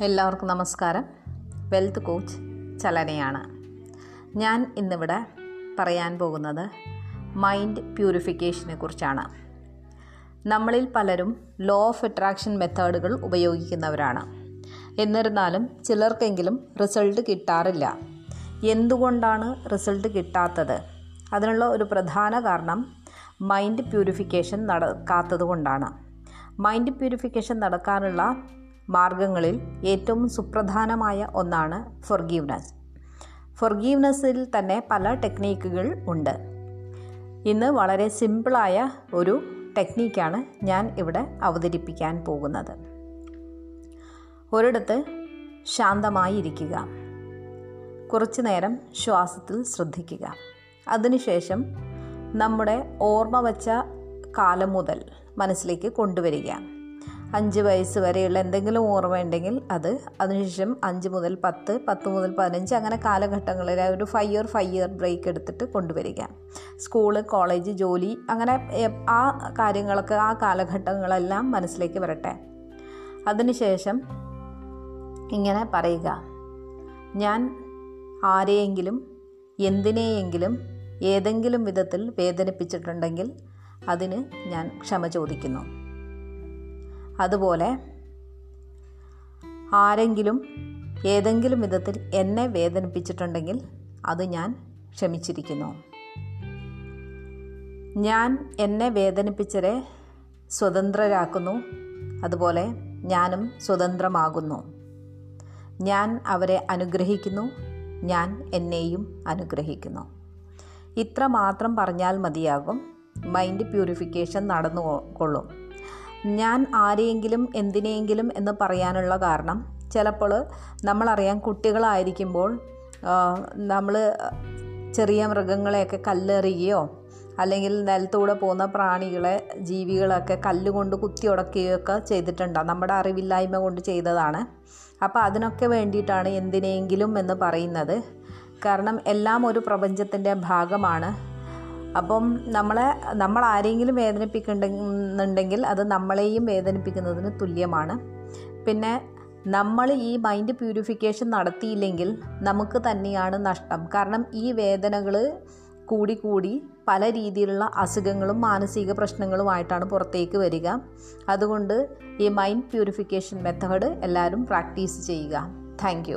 എല്ലാവർക്കും നമസ്കാരം. Wealth coach ചലനയാണ്. ഞാൻ ഇന്നിവിടെ പറയാൻ പോകുന്നത് മൈൻഡ് പ്യൂരിഫിക്കേഷനെ കുറിച്ചാണ്. നമ്മളിൽ പലരും ലോ ഓഫ് അട്രാക്ഷൻ മെത്തേഡുകൾ ഉപയോഗിക്കുന്നവരാണ്. എന്നിരുന്നാലും ചിലർക്കെങ്കിലും റിസൾട്ട് കിട്ടാറില്ല. എന്തുകൊണ്ടാണ് റിസൾട്ട് കിട്ടാത്തത്? അതിനുള്ള ഒരു പ്രധാന കാരണം മൈൻഡ് പ്യൂരിഫിക്കേഷൻ നടക്കാത്തത് കൊണ്ടാണ്. മൈൻഡ് പ്യൂരിഫിക്കേഷൻ നടക്കാനുള്ള മാർഗങ്ങളിൽ ഏറ്റവും സുപ്രധാനമായ ഒന്നാണ് ഫൊർഗീവ്നെസ് ഫൊർഗീവ്നെസ്സിൽ തന്നെ പല ടെക്നീക്കുകൾ ഉണ്ട്. ഇന്ന് വളരെ സിമ്പിളായ ഒരു ടെക്നീക്കാണ് ഞാൻ ഇവിടെ അവതരിപ്പിക്കാൻ പോകുന്നത്. ഒരിടത്ത് ശാന്തമായി ഇരിക്കുക കുറച്ചു നേരം ശ്വാസത്തിൽ ശ്രദ്ധിക്കുക. അതിനുശേഷം നമ്മുടെ ഓർമ്മ വച്ച കാലം മുതൽ മനസ്സിലേക്ക് കൊണ്ടുവരിക. അഞ്ച് വയസ്സ് വരെയുള്ള എന്തെങ്കിലും ഓർമ്മയുണ്ടെങ്കിൽ അത് അതിനുശേഷം അഞ്ച് മുതൽ പത്ത് പത്ത് മുതൽ പതിനഞ്ച് അങ്ങനെ കാലഘട്ടങ്ങളിൽ ഒരു five year five year break എടുത്തിട്ട് കൊണ്ടുവരിക. സ്കൂൾ കോളേജ് ജോലി അങ്ങനെ ആ കാര്യങ്ങളൊക്കെ ആ കാലഘട്ടങ്ങളെല്ലാം മനസ്സിലേക്ക് വരട്ടെ. അതിനുശേഷം ഇങ്ങനെ പറയുക. ഞാൻ ആരെയെങ്കിലും എന്തിനെയെങ്കിലും ഏതെങ്കിലും വിധത്തിൽ വേദനിപ്പിച്ചിട്ടുണ്ടെങ്കിൽ അതിന് ഞാൻ ക്ഷമ ചോദിക്കുന്നു. അതുപോലെ ആരെങ്കിലും ഏതെങ്കിലും വിധത്തിൽ എന്നെ വേദനിപ്പിച്ചിട്ടുണ്ടെങ്കിൽ അത് ഞാൻ ക്ഷമിച്ചിരിക്കുന്നു. ഞാൻ എന്നെ വേദനിപ്പിച്ചരെ സ്വതന്ത്രരാക്കുന്നു. അതുപോലെ ഞാനും സ്വതന്ത്രമാകുന്നു. ഞാൻ അവരെ അനുഗ്രഹിക്കുന്നു. ഞാൻ എന്നെയും അനുഗ്രഹിക്കുന്നു. ഇത്ര മാത്രം പറഞ്ഞാൽ മതിയാകും. മൈൻഡ് പ്യൂരിഫിക്കേഷൻ നടന്നു കൊള്ളും. ഞാൻ ആരെയെങ്കിലും എന്തിനെയെങ്കിലും എന്ന് പറയാനുള്ള കാരണം. ചിലപ്പോൾ നമ്മളറിയാം കുട്ടികളായിരിക്കുമ്പോൾ നമ്മൾ ചെറിയ മൃഗങ്ങളെയൊക്കെ കല്ലെറിയുകയോ അല്ലെങ്കിൽ നിലത്തൂടെ പോകുന്ന പ്രാണികളെ ജീവികളൊക്കെ കല്ലുകൊണ്ട് കുത്തി ഉടക്കുകയൊക്കെ ചെയ്തിട്ടുണ്ടാകും നമ്മുടെ അറിവില്ലായ്മ കൊണ്ട് ചെയ്തതാണ്. അപ്പോൾ അതിനൊക്കെ വേണ്ടിയിട്ടാണ് എന്തിനെങ്കിലും എന്ന് പറയുന്നത്. കാരണം എല്ലാം ഒരു പ്രപഞ്ചത്തിന്റെ ഭാഗമാണ്. അപ്പം നമ്മളെ നമ്മൾ ആരെങ്കിലും വേദനിപ്പിക്കുന്നുണ്ടെങ്കിൽ അത് നമ്മളെയും വേദനിപ്പിക്കുന്നതിന് തുല്യമാണ്. പിന്നെ നമ്മൾ ഈ മൈൻഡ് പ്യൂരിഫിക്കേഷൻ നടത്തിയില്ലെങ്കിൽ നമുക്ക് തന്നെയാണ് നഷ്ടം. കാരണം ഈ വേദനകൾ കൂടി കൂടി പല രീതിയിലുള്ള അസുഖങ്ങളും മാനസിക പ്രശ്നങ്ങളുമായിട്ടാണ് പുറത്തേക്ക് വരിക. അതുകൊണ്ട് ഈ മൈൻഡ് പ്യൂരിഫിക്കേഷൻ മെത്തേഡ് എല്ലാവരും പ്രാക്ടീസ് ചെയ്യുക. താങ്ക്